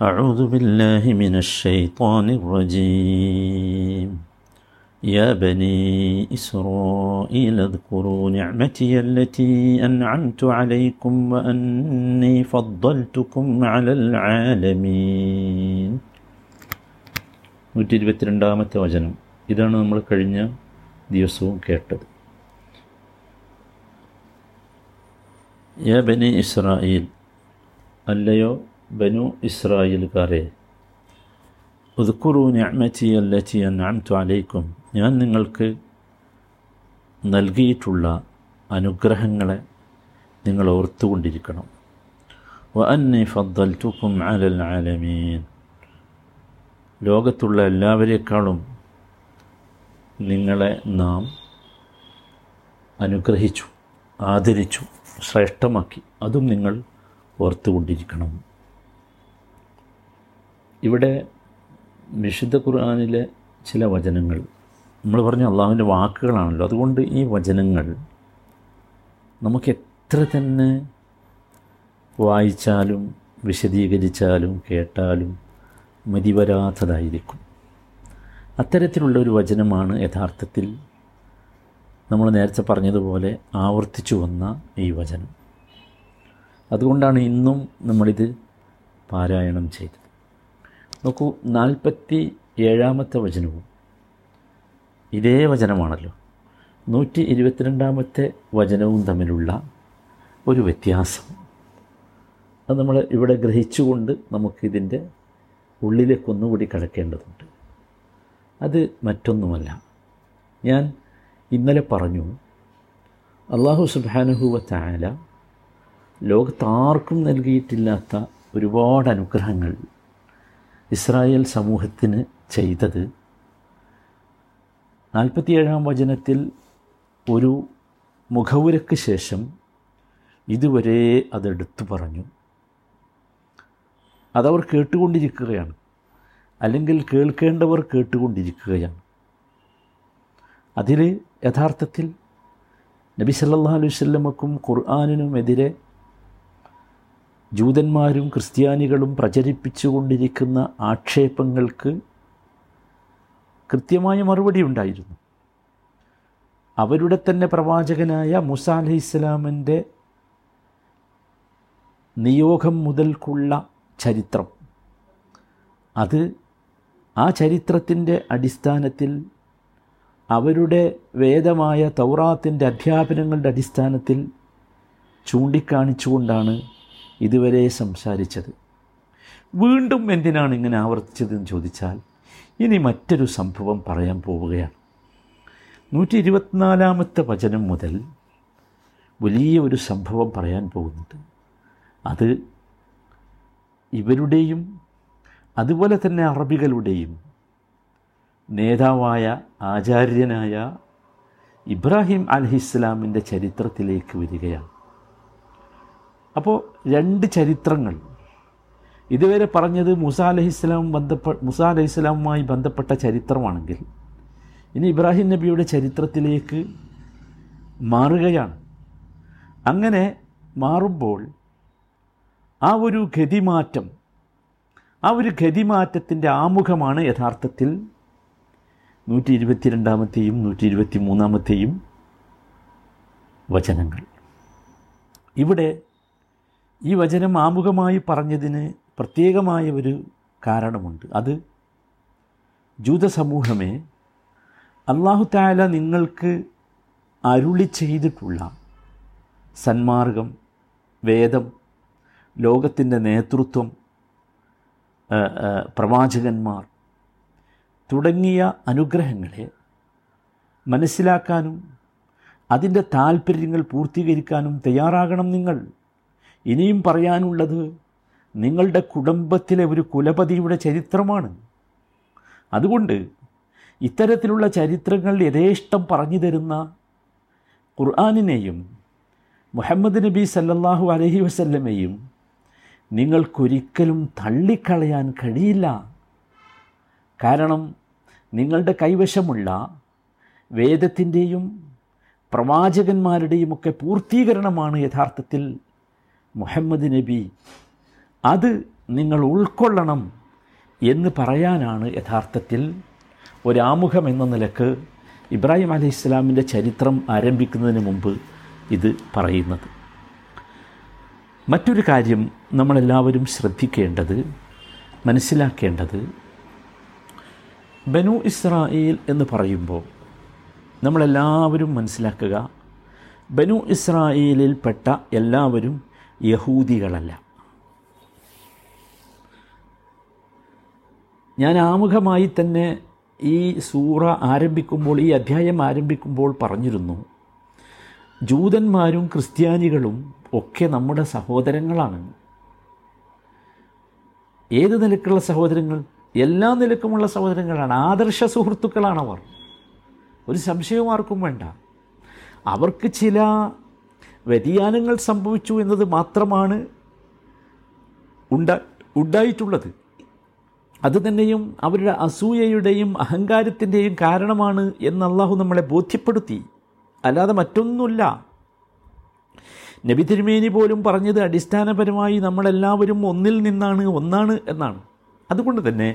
أعوذ بالله من الشيطان الرجيم يا بني إسرائيل اذكروا نعمتي التي أنعمت عليكم وأني فضلتكم على العالمين നൂറ്റി ഇരുപത്തിരണ്ടാമത്തെ വചനം ഇതാണ് നമ്മൾ കഴിഞ്ഞ ദിവസവും കേട്ടത് യാ ബനി ഇസ്രായേൽ അല്ലയോ ബനു ഇസ്രായേൽക്കാരെ ഉദ്ക്കുറു ഞാമറ്റി അല്ലറ്റി അലൈക്കും. ഞാൻ നിങ്ങൾക്ക് നൽകിയിട്ടുള്ള അനുഗ്രഹങ്ങളെ നിങ്ങൾ ഓർത്തുകൊണ്ടിരിക്കണം. വ അന്നി ഫദ്ദൽത്തുക്കും അലൽ ആലമീൻ. ലോകത്തുള്ള എല്ലാവരേക്കാളും നിങ്ങളെ നാം അനുഗ്രഹിച്ചു ആദരിച്ചു ശ്രേഷ്ഠമാക്കി. അതും നിങ്ങൾ ഓർത്തുകൊണ്ടിരിക്കണം. ഇവിടെ വിശുദ്ധ ഖുർആാനിലെ ചില വചനങ്ങൾ. നമ്മൾ പറഞ്ഞ അള്ളാഹുവിന്റെ വാക്കുകളാണല്ലോ. അതുകൊണ്ട് ഈ വചനങ്ങൾ നമുക്ക് എത്ര തന്നെ വായിച്ചാലും വിശദീകരിച്ചാലും കേട്ടാലും മതിവരാത്തതായിരിക്കും അത്തരത്തിലുള്ള ഒരു വചനമാണ് യഥാർത്ഥത്തിൽ നമ്മൾ നേരത്തെ പറഞ്ഞതുപോലെ ആവർത്തിച്ചു വന്ന ഈ വചനം. അതുകൊണ്ടാണ് ഇന്നും നമ്മളിത് പാരായണം ചെയ്തത്. നോക്കൂ നാൽപ്പത്തി ഏഴാമത്തെ വചനവും ഇതേ വചനമാണല്ലോ. നൂറ്റി ഇരുപത്തിരണ്ടാമത്തെ വചനവും തമ്മിലുള്ള ഒരു വ്യത്യാസം. അത് നമ്മൾ ഇവിടെ ഗ്രഹിച്ചുകൊണ്ട് നമുക്കിതിന്റെ ഉള്ളിലേക്ക് ഒന്നുകൂടി കടക്കേണ്ടതുണ്ട്. അത് മറ്റൊന്നുമല്ല. ഞാൻ ഇന്നലെ പറഞ്ഞു അള്ളാഹു സുബാനുഹുവ താല ലോകത്താർക്കും നൽകിയിട്ടില്ലാത്ത ഒരുപാട് അനുഗ്രഹങ്ങൾ ഇസ്രായേൽ സമൂഹത്തിന് ചെയ്തത്. നാൽപ്പത്തിയേഴാം വചനത്തിൽ ഒരു മുഖവുരയ്ക്ക് ശേഷം ഇതുവരെ അതെടുത്തു പറഞ്ഞു. അതവർ കേട്ടുകൊണ്ടിരിക്കുകയാണ്. അല്ലെങ്കിൽ കേൾക്കേണ്ടവർ കേട്ടുകൊണ്ടിരിക്കുകയാണ്. അതിൽ യഥാർത്ഥത്തിൽ നബി സല്ലാ അലൈവല്ലമക്കും ഖുർആാനിനുമെതിരെ ജൂതന്മാരും ക്രിസ്ത്യാനികളും പ്രചരിപ്പിച്ചുകൊണ്ടിരിക്കുന്ന ആക്ഷേപങ്ങൾക്ക് കൃത്യമായ മറുപടി ഉണ്ടായിരുന്നു. അവരുടെ തന്നെ പ്രവാചകനായ മുസ അലഹി ഇസ്ലാമിന്റെ നിയോഗം മുതൽക്കുള്ള ചരിത്രം. അത് ആ ചരിത്രത്തിന്റെ അടിസ്ഥാനത്തിൽ അവരുടെ വേദമായ തൗറാത്തിന്റെ അധ്യാപനങ്ങളുടെ അടിസ്ഥാനത്തിൽ ചൂണ്ടിക്കാണിച്ചുകൊണ്ടാണ് ഇതുവരെ സംസാരിച്ചത്. വീണ്ടും എന്തിനാണ് ഇങ്ങനെ ആവർത്തിച്ചതെന്ന് ചോദിച്ചാൽ ഇനി മറ്റൊരു സംഭവം പറയാൻ പോവുകയാണ്. നൂറ്റി ഇരുപത്തിനാലാമത്തെ വചനം മുതൽ വലിയ ഒരു സംഭവം പറയാൻ പോകുന്നുണ്ട് അത് ഇവരുടെയും അതുപോലെ തന്നെ അറബികളുടെയും നേതാവായ ആചാര്യനായ ഇബ്രാഹിം അലഹിസ്ലാമിന്റെ ചരിത്രത്തിലേക്ക് വരികയാണ്. അപ്പോൾ രണ്ട് ചരിത്രങ്ങൾ. ഇതുവരെ പറഞ്ഞത് മുസ അലഹിസ്ലാം ബന്ധപ്പെ മുസ അലഹിസ്ലാമുമായി ബന്ധപ്പെട്ട ചരിത്രമാണെങ്കിൽ ഇനി ഇബ്രാഹിം നബിയുടെ ചരിത്രത്തിലേക്ക് മാറുകയാണ്. അങ്ങനെ മാറുമ്പോൾ ആ ഒരു ഗതിമാറ്റം ആ ഒരു ഗതിമാറ്റത്തിന്റെ ആമുഖമാണ് യഥാർത്ഥത്തിൽ നൂറ്റി ഇരുപത്തിരണ്ടാമത്തെയും നൂറ്റി ഇരുപത്തി മൂന്നാമത്തെയും വചനങ്ങൾ. ഇവിടെ ഈ വചനം ആമുഖമായി പറഞ്ഞതിന് പ്രത്യേകമായ ഒരു കാരണമുണ്ട്. അത് ജൂതസമൂഹമേ അള്ളാഹു താല നിങ്ങൾക്ക് അരുളി ചെയ്തിട്ടുള്ള സന്മാർഗം വേദം ലോകത്തിന്റെ നേതൃത്വം പ്രവാചകന്മാർ തുടങ്ങിയ അനുഗ്രഹങ്ങളെ മനസ്സിലാക്കാനും അതിന്റെ താല്പര്യങ്ങൾ പൂർത്തീകരിക്കാനും തയ്യാറാകണം നിങ്ങൾ. ഇനിയും പറയാനുള്ളത് നിങ്ങളുടെ കുടുംബത്തിലെ ഒരു കുലപതിയുടെ ചരിത്രമാണ്. അതുകൊണ്ട് ഇത്തരത്തിലുള്ള ചരിത്രങ്ങൾ യഥേഷ്ടം പറഞ്ഞു തരുന്ന ഖുർആാനിനെയും മുഹമ്മദ് നബി സല്ലല്ലാഹു അലഹി വസല്ലമയും നിങ്ങൾക്കൊരിക്കലും തള്ളിക്കളയാൻ കഴിയില്ല. കാരണം നിങ്ങളുടെ കൈവശമുള്ള വേദത്തിന്റെയും പ്രവാചകന്മാരുടെയുമൊക്കെ പൂർത്തീകരണമാണ് യഥാർത്ഥത്തിൽ മുഹമ്മദ് നബി. അത് നിങ്ങൾ ഉൾക്കൊള്ളണം എന്ന് പറയാനാണ് യഥാർത്ഥത്തിൽ ഒരാമുഖം എന്ന നിലയ്ക്ക് ഇബ്രാഹിം അലൈഹി ഇസ്ലാമിന്റെ ചരിത്രം ആരംഭിക്കുന്നതിന് മുമ്പ് ഇത് പറയുന്നത്. മറ്റൊരു കാര്യം നമ്മളെല്ലാവരും ശ്രദ്ധിക്കേണ്ടത് മനസ്സിലാക്കേണ്ടത് ബനു ഇസ്രായേൽ എന്ന് പറയുമ്പോൾ നമ്മളെല്ലാവരും മനസ്സിലാക്കുക ബനു ഇസ്രായേലിൽപ്പെട്ട എല്ലാവരും യഹൂദികളല്ല. ഞാൻ ആമുഖമായി തന്നെ ഈ സൂറ ആരംഭിക്കുമ്പോൾ ഈ അധ്യായം ആരംഭിക്കുമ്പോൾ പറഞ്ഞിരുന്നു ജൂതന്മാരും ക്രിസ്ത്യാനികളും ഒക്കെ നമ്മുടെ സഹോദരങ്ങളാണ്. ഏത് നിലക്കുള്ള സഹോദരങ്ങൾ? എല്ലാ നിലക്കുമുള്ള സഹോദരങ്ങളാണ്. ആദർശ സുഹൃത്തുക്കളാണ് അവർ ഒരു സംശയവും ആർക്കും വേണ്ട. അവർക്ക് ചില വ്യതിയാനങ്ങൾ സംഭവിച്ചു എന്നത് മാത്രമാണ് ഉണ്ടാ ഉണ്ടായിട്ടുള്ളത്. അതുതന്നെയും അവരുടെ അസൂയയുടെയും അഹങ്കാരത്തിന്റെയും കാരണമാണ് എന്ന് അള്ളാഹു നമ്മളെ ബോധ്യപ്പെടുത്തി. അല്ലാതെ മറ്റൊന്നുമില്ല. നബി തിരുമേനി പോലും പറഞ്ഞത് അടിസ്ഥാനപരമായി നമ്മളെല്ലാവരും ഒന്നിൽ നിന്നാണ് ഒന്നാണ് എന്നാണ്. അതുകൊണ്ട് തന്നെ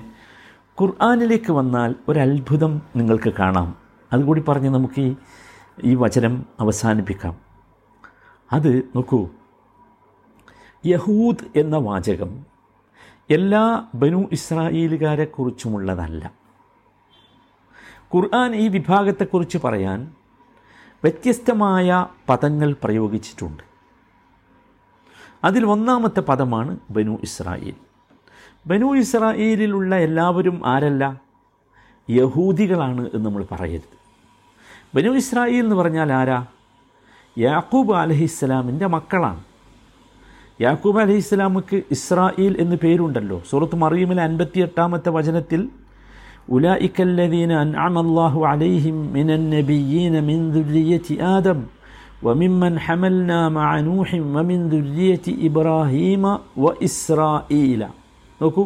ഖുർആാനിലേക്ക് വന്നാൽ ഒരത്ഭുതം നിങ്ങൾക്ക് കാണാം. അതുകൂടി പറഞ്ഞ് നമുക്ക് ഈ വചനം അവസാനിപ്പിക്കാം. അത് നോക്കൂ. യഹൂദ് എന്ന വാചകം എല്ലാ ബനു ഇസ്രായേലുകാരെക്കുറിച്ചുമുള്ളതല്ല. ഖുർആൻ ഈ വിഭാഗത്തെക്കുറിച്ച് പറയാൻ വ്യത്യസ്തമായ പദങ്ങൾ പ്രയോഗിച്ചിട്ടുണ്ട്. അതിൽ ഒന്നാമത്തെ പദമാണ് ബനു ഇസ്രായേൽ. ബനു ഇസ്രായേലിലുള്ള എല്ലാവരും ആരല്ല? യഹൂദികളാണ് എന്ന് നമ്മൾ പറയരുത്. ബനു ഇസ്രായേൽ എന്ന് പറഞ്ഞാൽ ആരാ? യാക്കൂബ് അലഹിസ്സലാമിൻ്റെ മക്കളാണ് യാക്കൂബ് അലഹിസ്സലാമുക്ക് ഇസ്രായേൽ എന്ന് പേരുണ്ടല്ലോ സൂറത്ത് മറിയമിലെ അൻപത്തി എട്ടാമത്തെ വചനത്തിൽ ഉലായിക്കല്ലദീന അൻഅമ അല്ലാഹു അലൈഹിം മിനൻ നബിയ്യീന മിൻ ദുർരിയത്തി ആദം وممن حملنا مع نوح ومن ذرية إبراهيم وإسرائيل നോക്കൂ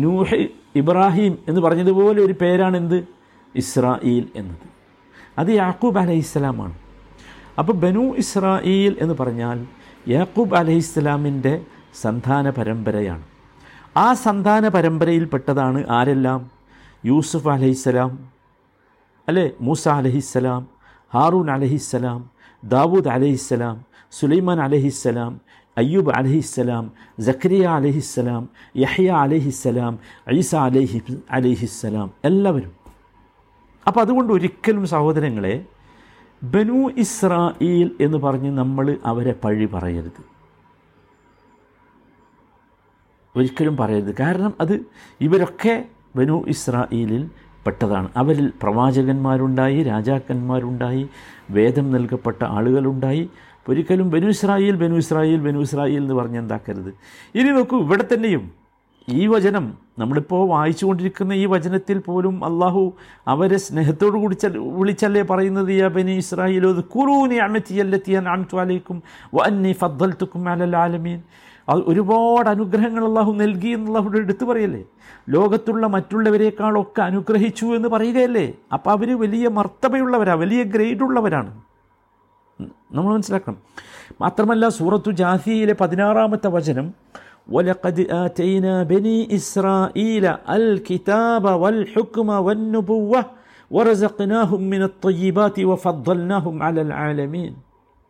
നൂഹ് ഇബ്രാഹിം എന്ന് പറഞ്ഞതുപോലെ ഒരു പേരാണ് എന്ത് ഇസ്രായേൽ എന്നത് അത് യാക്കൂബ് അലൈഹിസ്സലാമാണ് അപ്പോൾ ബനു ഇസ്രായേൽ എന്ന് പറഞ്ഞാൽ യാക്കൂബ് അലൈഹിസ്സലാമിന്റെ സന്താന പരമ്പരയാണ്. ആ സന്താന പരമ്പരയിൽപ്പെട്ടതാണ് ആരെല്ലാം? യൂസുഫ് അലഹിസ്സലാം അല്ലേ? മൂസ അലഹിസ്സലാം ഹാറൂൻ അലഹിസ്സലാം ദാവൂദ് അലഹിസ്സലാം സുലൈമാൻ അലഹിസ്സലാം അയ്യൂബ് അലഹിസ്സലാം ജക്കരിയ അലഹിസ്സലാം യഹ്യ അലഹിസ്സലാം ഐസ അലഹി അലഹിസ്സലാം എല്ലാവരും. അപ്പോൾ അതുകൊണ്ട് ഒരിക്കലും സഹോദരങ്ങളെ ബനു ഇസ്രായേൽ എന്ന് പറഞ്ഞ് നമ്മൾ അവരെ പഴി പറയരുത്. ഒരിക്കലും പറയരുത്. കാരണം അത് ഇവരൊക്കെ ബനു ഇസ്രായേലിൽ പെട്ടതാണ്. അവരിൽ പ്രവാചകന്മാരുണ്ടായി രാജാക്കന്മാരുണ്ടായി വേദം നൽകപ്പെട്ട ആളുകളുണ്ടായി. ഒരിക്കലും ബനു ഇസ്രായേൽ ബനു ഇസ്രായേൽ ബനു ഇസ്രായേൽ എന്ന് പറഞ്ഞ് എന്താക്കരുത്. ഇനി നോക്കൂ ഇവിടെ തന്നെയും ഈ വചനം നമ്മളിപ്പോൾ വായിച്ചുകൊണ്ടിരിക്കുന്ന ഈ വചനത്തിൽ പോലും അള്ളാഹു അവരെ സ്നേഹത്തോടു കൂടി വിളിച്ചല്ലേ പറയുന്നത് യാ ബനി ഇസ്രായേലോ കുറൂനി അമത്തിയല്ലെത്തിയാൻ അൻത്വാലേക്കും വന്നി ഫദ്ദൽ തുക്കും അലലാലമീൻ ഒരുപാട് അനുഗ്രഹങ്ങൾ അള്ളാഹു നൽകി എന്നുള്ളവരുടെ എടുത്തു പറയല്ലേ? ലോകത്തുള്ള മറ്റുള്ളവരെക്കാളൊക്കെ അനുഗ്രഹിച്ചു എന്ന് പറയുകയല്ലേ? അപ്പോൾ അവർ വലിയ മർത്തബയുള്ളവരാണ് വലിയ ഗ്രേഡ് ഉള്ളവരാണ് നമ്മൾ മനസ്സിലാക്കണം. മാത്രമല്ല സൂറത്തു ജാസിയയിലെ പതിനാറാമത്തെ വചനം ولقد آتينا بني إسرائيل الكتاب والحكم والنبوة ورزقناهم من الطيبات وفضلناهم على العالمين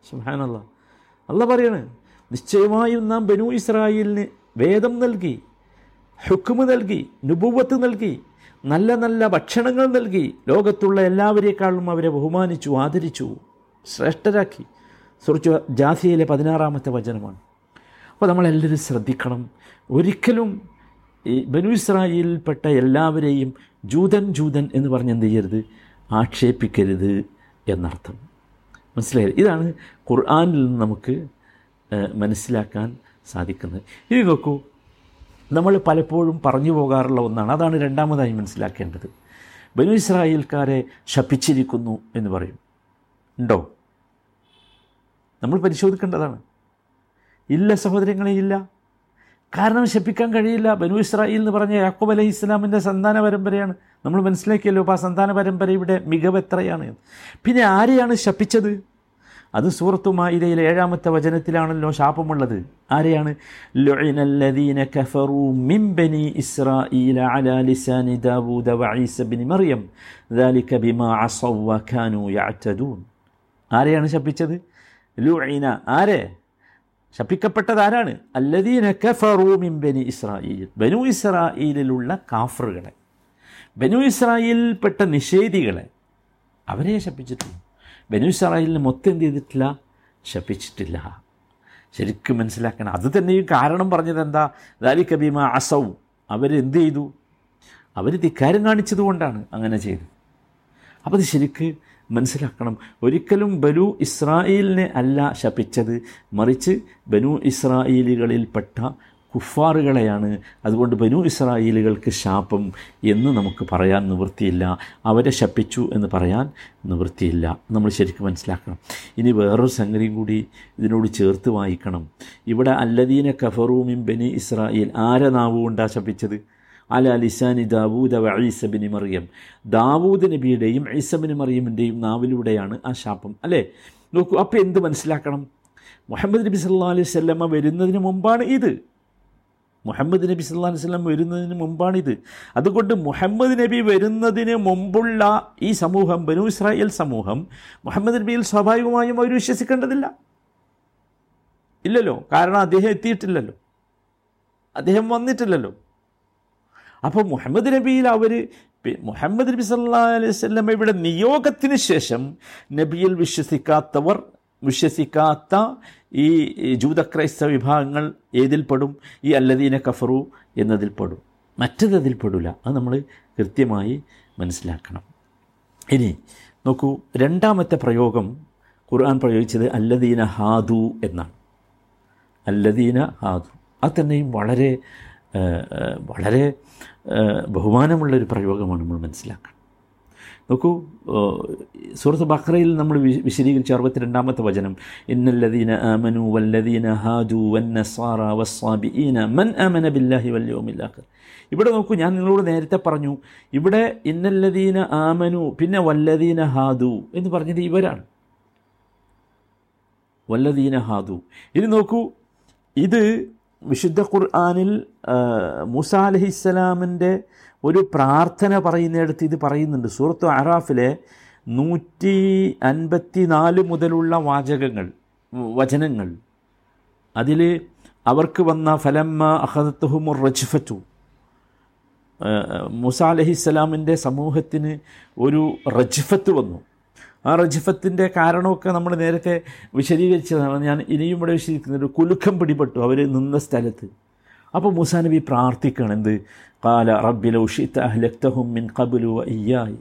سبحان الله الله പറയാണ് നിശ്ചയമായും നാം ബനു ഇസ്രായേലിന് വേദം നൽകി ഹുക്കുമ് നൽകി നുപുവത്ത് നൽകി നല്ല നല്ല ഭക്ഷണങ്ങൾ നൽകി ലോകത്തുള്ള എല്ലാവരേക്കാളും അവരെ ബഹുമാനിച്ചു ആദരിച്ചു ശ്രേഷ്ഠരാക്കി സുറിച്ചു ജാസിയയിലെ പതിനാറാമത്തെ വചനമാണ് അപ്പോൾ നമ്മളെല്ലാവരും ശ്രദ്ധിക്കണം. ഒരിക്കലും ഈ ബനു ഇസ്രായേലിൽപ്പെട്ട എല്ലാവരെയും ജൂതൻ ജൂതൻ എന്ന് പറഞ്ഞ് എന്ത് ചെയ്യരുത്? ആക്ഷേപിക്കരുത് എന്നർത്ഥം. മനസ്സിലായത് ഇതാണ് ഖുർആാനിൽ നിന്ന് നമുക്ക് മനസ്സിലാക്കാൻ സാധിക്കുന്നത്. ഇനി നോക്കൂ നമ്മൾ പലപ്പോഴും പറഞ്ഞു പോകാറുള്ള ഒന്നാണ്. അതാണ് രണ്ടാമതായി മനസ്സിലാക്കേണ്ടത്. ബനു ഇസ്രായേൽക്കാരെ ശപിച്ചിരിക്കുന്നു എന്ന് പറയും. ഉണ്ടോ? നമ്മൾ പരിശോധിക്കേണ്ടതാണ്. ഇല്ല സഹോദരങ്ങളെ ഇല്ല. കാരണം ശപ്പിക്കാൻ കഴിയില്ല. ബനു ഇസ്രായേൽ എന്ന് പറഞ്ഞ യാക്കൂബ് അലൈഹി ഇസ്ലാമിന്റെ സന്താന പരമ്പരയാണ്. നമ്മൾ മനസ്സിലാക്കിയല്ലോ അപ്പോൾ ആ സന്താന പരമ്പരയുടെ മികവ് എത്രയാണ്? പിന്നെ ആരെയാണ് ശപ്പിച്ചത് അത് സൂറത്തു മായിരയിലെ ഏഴാമത്തെ വചനത്തിലാണല്ലോ ശാപമുള്ളത്. ആരെയാണ്? ആരെയാണ് ശപിച്ചത്? ലുഇന. ആരെ? ശപിക്കപ്പെട്ടത് ആരാണ് അല്ലദീന കഫറൂമിം ബനി ഇസ്രായീൽ ബനു ഇസ്രായേലിലുള്ള കാഫറുകളെ ബനു ഇസ്രായേലിൽപ്പെട്ട നിഷേധികളെ അവരെ ശപിച്ചിട്ടില്ല. ബനു ഇസ്രായേലിന് മൊത്തം എന്ത് ചെയ്തിട്ടില്ല? ശപിച്ചിട്ടില്ല. ശരിക്കും മനസ്സിലാക്കണം. അത് തന്നെയും കാരണം പറഞ്ഞത് എന്താ ദാലി കബീമ അസൗ അവരെന്ത് ചെയ്തു? അവർ ധിക്കാരം കാണിച്ചതുകൊണ്ടാണ് അങ്ങനെ ചെയ്തത്. അപ്പോൾ ശരിക്ക് മനസ്സിലാക്കണം. ഒരിക്കലും ബനു ഇസ്രായേലിനെ അല്ല ശപിച്ചത്. മറിച്ച് ബനു ഇസ്രായേലികളിൽപ്പെട്ട കുഫാറുകളെയാണ്. അതുകൊണ്ട് ബനു ഇസ്രായേലുകൾക്ക് ശാപം എന്ന് നമുക്ക് പറയാൻ നിവൃത്തിയില്ല. അവരെ ശപ്പിച്ചു എന്ന് പറയാൻ നിവൃത്തിയില്ല. നമ്മൾ ശരിക്കും മനസ്സിലാക്കണം. ഇനി വേറൊരു സംഗതിയും കൂടി ഇതിനോട് ചേർത്ത് വായിക്കണം. ഇവിടെ അല്ലദീന കഫറൂമിം ബനി ഇസ്രായേൽ ആരെ നാവുകൊണ്ടാണ് ശപ്പിച്ചത് അല ലിസാനി ദാവൂദ് വ ഈസബിന് മറിയം. ദാവൂദ് നബിയുടെയും ഈസബിന് മറിയമിന്റെയും നാവിലൂടെയാണ് ആ ശാപം അല്ലേ? നോക്കൂ അപ്പോൾ എന്ത് മനസ്സിലാക്കണം? മുഹമ്മദ് നബി സല്ലാ അലൈഹി സ്വല്ലമ്മ വരുന്നതിന് മുമ്പാണ് ഇത്. മുഹമ്മദ് നബി സല്ലാ അലൈഹി സ്വലം വരുന്നതിന് ഇത്. അതുകൊണ്ട് മുഹമ്മദ് നബി വരുന്നതിന് മുമ്പുള്ള ഈ സമൂഹം ബനു ഇസ്രായേൽ സമൂഹം മുഹമ്മദ് നബിയിൽ സ്വാഭാവികമായും അവർ വിശ്വസിക്കേണ്ടതില്ല. ഇല്ലല്ലോ. കാരണം അദ്ദേഹം എത്തിയിട്ടില്ലല്ലോ. അദ്ദേഹം വന്നിട്ടില്ലല്ലോ. അപ്പോൾ മുഹമ്മദ് നബിയിൽ അവർ മുഹമ്മദ് നബി സല്ലാ അലൈഹി സ്വല്ലമ്മയുടെ നിയോഗത്തിന് ശേഷം നബിയിൽ വിശ്വസിക്കാത്തവർ വിശ്വസിക്കാത്ത ഈ ജൂതക്രൈസ്തവ വിഭാഗങ്ങൾ ഏതിൽപ്പെടും? ഈ അല്ലദീന കഫറു എന്നതിൽപ്പെടും. മറ്റത് അതിൽപ്പെടില്ല അത് നമ്മൾ കൃത്യമായി മനസ്സിലാക്കണം. ഇനി നോക്കൂ രണ്ടാമത്തെ പ്രയോഗം ഖുർആൻ പ്രയോഗിച്ചത് അല്ലദീന ഹാദു എന്നാണ്. അല്ലദീന ഹാദു. അത് തന്നെയും വളരെ വളരെ ബഹുമാനമുള്ളൊരു പ്രയോഗമാണ് നമ്മൾ മനസ്സിലാക്കണം. നോക്കൂ സൂറത്ത് ബക്രയിൽ നമ്മൾ വിശദീകരിച്ച അറുപത്തിരണ്ടാമത്തെ വചനം ഇന്നല്ലദീന ആമനു വല്ലദീന ഹാജു വന്നസാറ വസ്സാബിഈന മൻ ആമന ബില്ലാഹി വല്യോമില്ലാഖർ ഇവിടെ നോക്കൂ ഞാൻ നിങ്ങളോട് നേരത്തെ പറഞ്ഞു ഇവിടെ ഇന്നല്ലദീന ആമനു പിന്നെ വല്ലദീന ഹാദു എന്ന് പറഞ്ഞത് ഇവരാണ്. വല്ലദീന ഹാദു ഇനി നോക്കൂ ഇത് വിശുദ്ധ ഖുർആാനിൽ മൂസ അലഹിസ്സലാമിന്റെ ഒരു പ്രാർത്ഥന പറയുന്നിടത്ത് ഇത് പറയുന്നുണ്ട്. സൂറത്ത് അറാഫിലെ നൂറ്റി അൻപത്തി നാല് മുതലുള്ള വാചകങ്ങൾ വചനങ്ങൾ. അതിൽ അവർക്ക് വന്ന ഫലമ്മ അഹദത്തുഹുമുർ റജ്ഫറ്റു മൂസ അലഹിസ്സലാമിന്റെ സമൂഹത്തിന് ഒരു റജ്ഫത്ത് വന്നു. ആ റജഫത്തിന്റെ കാരണമൊക്കെ നമ്മൾ നേരത്തെ വിശദീകരിച്ചതാണ്. ഞാൻ ഇനിയും ഇവിടെ വിശദീകരിക്കുന്നത് ഒരു കുലുക്കം പിടിപെട്ടു. അവർ നിന്ന സ്ഥലത്ത്. അപ്പോൾ മൂസാ നബി പ്രാർത്ഥിക്കണം. എന്ത്? കാല റബ്ബിലോ ഷിത്ത അഹ്ലക്തഹും മിൻ കബുലു അയ്യായി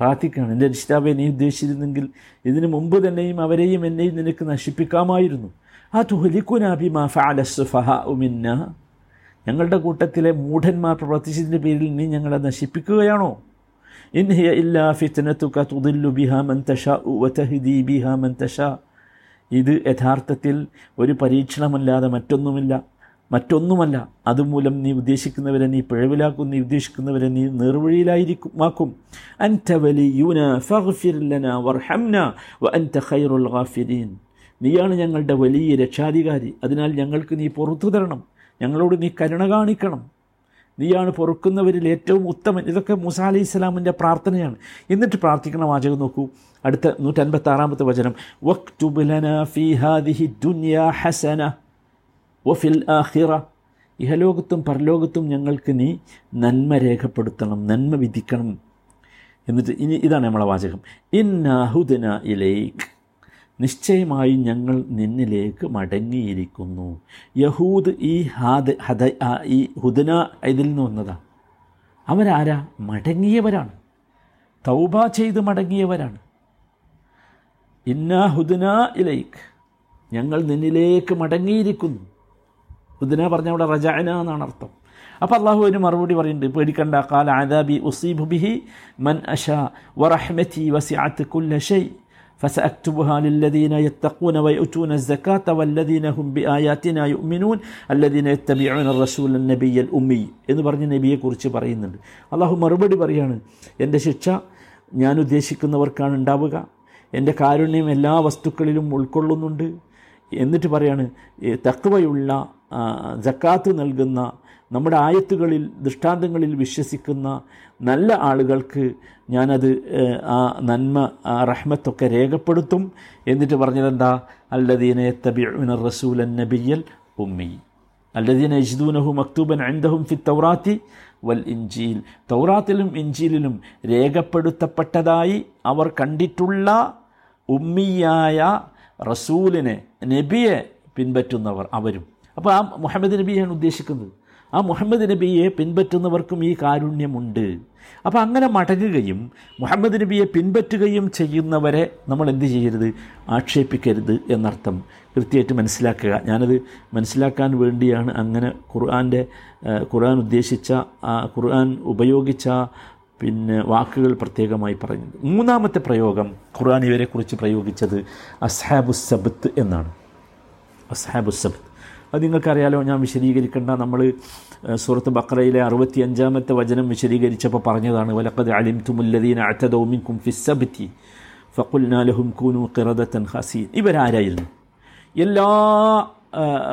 പ്രാർത്ഥിക്കുകയാണ് എന്റെ രക്ഷിതാവെ നീ ഉദ്ദേശിച്ചിരുന്നെങ്കിൽ ഇതിനു മുമ്പ് തന്നെയും അവരെയും എന്നെയും നിനക്ക് നശിപ്പിക്കാമായിരുന്നു. ആ തുഹലിക്കുനാബിമാ ഫാലസുഫഹ ഉമിന്ന ഞങ്ങളുടെ കൂട്ടത്തിലെ മൂഢന്മാർ പ്രവർത്തിച്ചതിന്റെ പേരിൽ നീ ഞങ്ങളെ നശിപ്പിക്കുകയാണോ? ഇൻഹിയ ഇല്ലാ ഫിത്തനത്തു കതുദില്ലു ബിഹാ മൻ തഷാ വതഹിദി ബിഹാ മൻ തഷാ ഇത് യഥാർത്ഥത്തിൽ ഒരു പരീക്ഷണമല്ലാതെ മറ്റൊന്നുമില്ല. മറ്റൊന്നുമല്ല അതുമൂലം നീ ഉദ്ദേശിക്കുന്നവരെ നീ പിഴവിലാക്കും നീ ഉദ്ദേശിക്കുന്നവരെ നീ നേർവഴിയിലായിരിക്കുമാക്കും. അൻത ഖൈറുൽ നീയാണ് ഞങ്ങളുടെ വലിയ രക്ഷാധികാരി. അതിനാൽ ഞങ്ങൾക്ക് നീ പുറത്തു തരണം. ഞങ്ങളോട് നീ കരുണ കാണിക്കണം. നീയാണ് പൊറുക്കുന്നവരിൽ ഏറ്റവും ഉത്തമൻ. ഇതൊക്കെ മൂസ ഇസ്ലാമിന്റെ പ്രാർത്ഥനയാണ്. എന്നിട്ട് പ്രാർത്ഥിക്കണ വാചകം നോക്കൂ. അടുത്ത നൂറ്റൻപത്താറാമത്തെ വചനം. വക്തുബുലന ഫി ഹാദിഹി ഹസന വഫിൽ ആഹിറ ഇഹലോകത്തും പരലോകത്തും ഞങ്ങൾക്ക് നീ നന്മ രേഖപ്പെടുത്തണം നന്മ വിധിക്കണം. എന്നിട്ട് ഇനി ഇതാണ് നമ്മളെ വാചകം. ഇന്നാഹുദന ഇലേക്ക് നിശ്ചയമായും ഞങ്ങൾ നിന്നിലേക്ക് മടങ്ങിയിരിക്കുന്നു. യഹൂദ് ഈ ഹാദ് ഹദ ഈ ഹുദന ഇതിൽ നിന്ന് വന്നതാണ് അവരാരാ? മടങ്ങിയവരാണ്. തൗബ ചെയ്ത് മടങ്ങിയവരാണ്. ഇന്നാ ഹുദന ഇലൈക്ക് ഞങ്ങൾ നിന്നിലേക്ക് മടങ്ങിയിരിക്കുന്നു. ഹുദന പറഞ്ഞ അവിടെ റജാന എന്നാണ് അർത്ഥം. അപ്പോൾ അള്ളാഹു മറുപടി പറയുന്നുണ്ട്. പേടിക്കണ്ട. കാല ആദാബി ഉസീബുബിഹി മൻ അഷ വറഹ്മതി വസിഅത്ത് കുല്ല ഷൈ. فسأكتبها للذين يتقون ويؤتون الزكاة والذين هم بآياتنا يؤمنون الذين يتبعون الرسول النبي الأمي എന്ന് പറഞ്ഞ നബിയെക്കുറിച്ച് പറയുന്നുണ്ട് അള്ളാഹു മറുപടി പറയാണ് എൻ്റെ ശിക്ഷ ഞാൻ ഉദ്ദേശിക്കുന്നവർക്കാണ് ഉണ്ടാവുക എൻ്റെ കാരുണ്യം എല്ലാ വസ്തുക്കളിലും ഉൾക്കൊള്ളുന്നുണ്ട് എന്നിട്ട് പറയാണ് ഈ തക്വയുള്ള ആ, ജക്കാത്ത് നൽകുന്ന നമ്മുടെ ആയത്തുകളിൽ ദൃഷ്ടാന്തങ്ങളിൽ വിശ്വസിക്കുന്ന നല്ല ആളുകൾക്ക് ഞാനത് ആ നന്മ ആ റഹ്മത്തൊക്കെ രേഖപ്പെടുത്തും. എന്നിട്ട് പറഞ്ഞതെന്താ? അല്ലദീന യത്തബിഉന റസൂലൻ നബിയൽ ഉമ്മി. അല്ലദീന യജ്ദൂനഹു മക്തൂബൻ അൻദഹും ഫി തൗറാത്തി വൽ ഇഞ്ചീൽ തൗറാത്തിലും ഇഞ്ചീലിലും രേഖപ്പെടുത്തപ്പെട്ടതായി അവർ കണ്ടിട്ടുള്ള ഉമ്മിയായ റസൂലിനെ നബിയെ പിൻപറ്റുന്നവർ അവരും. അപ്പോൾ ആ മുഹമ്മദ് നബിയാണ് ഉദ്ദേശിക്കുന്നത്. ആ മുഹമ്മദ് നബിയെ പിൻപറ്റുന്നവർക്കും ഈ കാരുണ്യമുണ്ട്. അപ്പോൾ അങ്ങനെ മടങ്ങുകയും മുഹമ്മദ് നബിയെ പിൻപറ്റുകയും ചെയ്യുന്നവരെ നമ്മൾ എന്ത് ചെയ്യരുത്? ആക്ഷേപിക്കരുത് എന്നർത്ഥം. കൃത്യമായിട്ട് മനസ്സിലാക്കുക. ഞാനത് മനസ്സിലാക്കാൻ വേണ്ടിയാണ് അങ്ങനെ ഖുർആന്റെ ഖുർആൻ ഉദ്ദേശിച്ച ഖുർആൻ ഉപയോഗിച്ച പിന്നെ വാക്കുകൾ പ്രത്യേകമായി പറഞ്ഞത് മൂന്നാമത്തെ പ്രയോഗം ഖുർആൻ ഇവരെക്കുറിച്ച് പ്രയോഗിച്ചത് അസ്ഹാബുസബത്ത് എന്നാണ്. അസ്ഹാബുസബത്ത് അത് നിങ്ങൾക്കറിയാലോ ഞാൻ വിശദീകരിക്കേണ്ട നമ്മൾ സൂറത്ത് ബക്രയിലെ അറുപത്തി അഞ്ചാമത്തെ വചനം വിശദീകരിച്ചപ്പോൾ പറഞ്ഞതാണ് വലക്കത് അലിം തുമുല്ലദീൻ അറ്റദോമിൻ കും ഫിസ്സബിത്തി ഫക്കുൽനാലഹും കൂനു ഖിറദത്തൻ ഹസീൻ ഇവരാരായിരുന്നു? എല്ലാ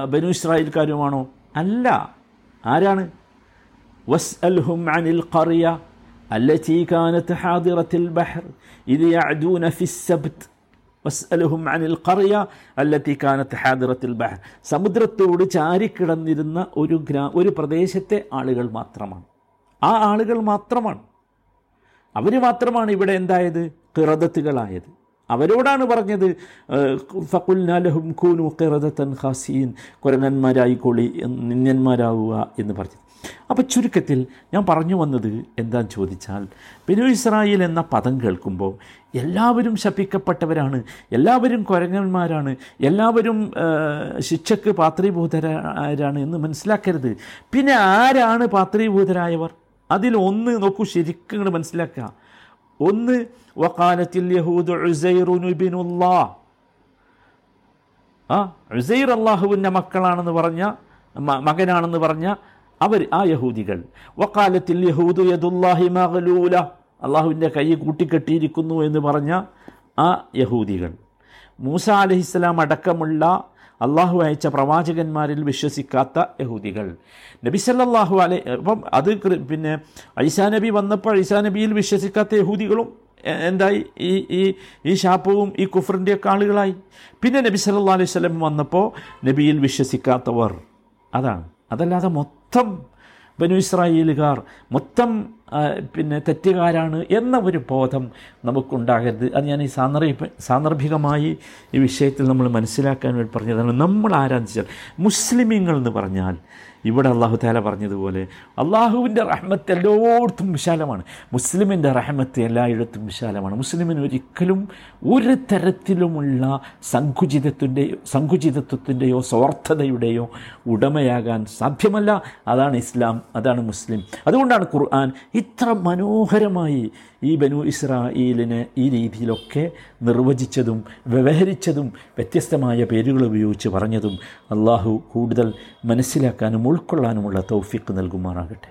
ബനു ഇസ്രായേൽക്കാരുമാണോ? അല്ല. ആരാണ്? വസ് അൽഹും അനിൽ ഖറിയ അല്ലീ കാനത്ത് ഹാദിറത്തിൽ ബഹർ ഇത് യഅദൂന ഫിസ്സബ്ത്ത് അനിൽ സമുദ്രത്തോട് ചാരിക്കിടന്നിരുന്ന ഒരു ഗ്രാ ഒരു പ്രദേശത്തെ ആളുകൾ മാത്രമാണ്. ആ ആളുകൾ മാത്രമാണ്. അവർ മാത്രമാണ് ഇവിടെ എന്തായത്? കിറദത്തുകളായത് അവരോടാണ് പറഞ്ഞത് ഫക്കുൽനാലഹും കൂനു കിറദത്തൻ ഖാസീൻ കുരങ്ങന്മാരായിക്കോളി നിന്യന്മാരാവുക എന്ന് പറഞ്ഞത്. അപ്പോൾ ചുരുക്കത്തിൽ ഞാൻ പറഞ്ഞു വന്നത് എന്താന്ന് ചോദിച്ചാൽ ബനു ഇസ്രായേൽ എന്ന പദം കേൾക്കുമ്പോൾ എല്ലാവരും ശപിക്കപ്പെട്ടവരാണ് എല്ലാവരും കുരങ്ങന്മാരാണ് എല്ലാവരും ശിക്ഷക്ക് പാത്രീഭൂതരാണ് എന്ന് മനസ്സിലാക്കരുത്. പിന്നെ ആരാണ് പാത്രീഭൂതരായവർ? അതിൽ ഒന്ന് നോക്കൂ ശരിക്കും ഇങ്ങോട്ട് മനസ്സിലാക്കുക. ഒന്ന് വക്കാലത്തിൽ ആ ഉസൈർ അള്ളാഹുവിന്റെ മക്കളാണെന്ന് പറഞ്ഞ മകനാണെന്ന് പറഞ്ഞ അവർ ആ യഹൂദികൾ. വക്കാലത്തിൽ യഹൂദു യദുല്ലാഹി മഗ്ലൂല. അള്ളാഹുവിന്റെ കൈ കൂട്ടിക്കെട്ടിയിരിക്കുന്നു എന്ന് പറഞ്ഞ ആ യഹൂദികൾ. മൂസ അലഹിസ്സലാം അടക്കമുള്ള അള്ളാഹു അയച്ച പ്രവാചകന്മാരിൽ വിശ്വസിക്കാത്ത യഹൂദികൾ. നബി സല്ലല്ലാഹു അലൈ അപ്പം അത് പിന്നെ ഐസാ നബി വന്നപ്പോൾ ഐസാ നബിയിൽ വിശ്വസിക്കാത്ത യഹൂദികളും എന്തായി? ഈ ഈ ഈ ശാപവും ഈ കുഫറിന്റെയൊക്കെ ആളുകളായി. പിന്നെ നബി സല്ലാ അലൈഹി സ്വലം വന്നപ്പോൾ നബിയിൽ വിശ്വസിക്കാത്തവർ. അതാണ്. അതല്ലാതെ മൊത്തം ബനു ഇസ്രായേലുകാർ മൊത്തം പിന്നെ തെറ്റുകാരാണ് എന്ന ഒരു ബോധം നമുക്കുണ്ടാകരുത്. അത് ഞാൻ ഈ സാന്ദർഭ സാന്ദർഭികമായി ഈ വിഷയത്തിൽ നമ്മൾ മനസ്സിലാക്കാൻ വേണ്ടി പറഞ്ഞതാണ്. നമ്മൾ ആരാധിച്ചാൽ മുസ്ലിമീങ്ങൾ എന്ന് പറഞ്ഞാൽ ഇവിടെ അള്ളാഹു താല പറഞ്ഞതുപോലെ അള്ളാഹുവിന്റെ റഹ്മത്ത് എല്ലായിടത്തും വിശാലമാണ്. മുസ്ലിമിന്റെ റഹ്മത്ത് എല്ലായിടത്തും വിശാലമാണ്. മുസ്ലിമിന് ഒരിക്കലും ഒരു തരത്തിലുമുള്ള സങ്കുചിതത്തിന്റെ സങ്കുചിതത്വത്തിന്റെയോ സ്വാർത്ഥതയുടെയോ ഉടമയാകാൻ സാധ്യമല്ല. അതാണ് ഇസ്ലാം അതാണ് മുസ്ലിം. അതുകൊണ്ടാണ് ഖുർആൻ ഇത്ര മനോഹരമായി ഈ ബനു ഇസ്രായേലിനെ ഈ രീതിയിലൊക്കെ നിർവചിച്ചതും വ്യവഹരിച്ചതും വ്യത്യസ്തമായ പേരുകൾ ഉപയോഗിച്ച് പറഞ്ഞതും അള്ളാഹു കൂടുതൽ മനസ്സിലാക്കാനും ഉൾക്കൊള്ളാനുമുള്ള തൗഫിക്ക് നൽകുമാറാകട്ടെ.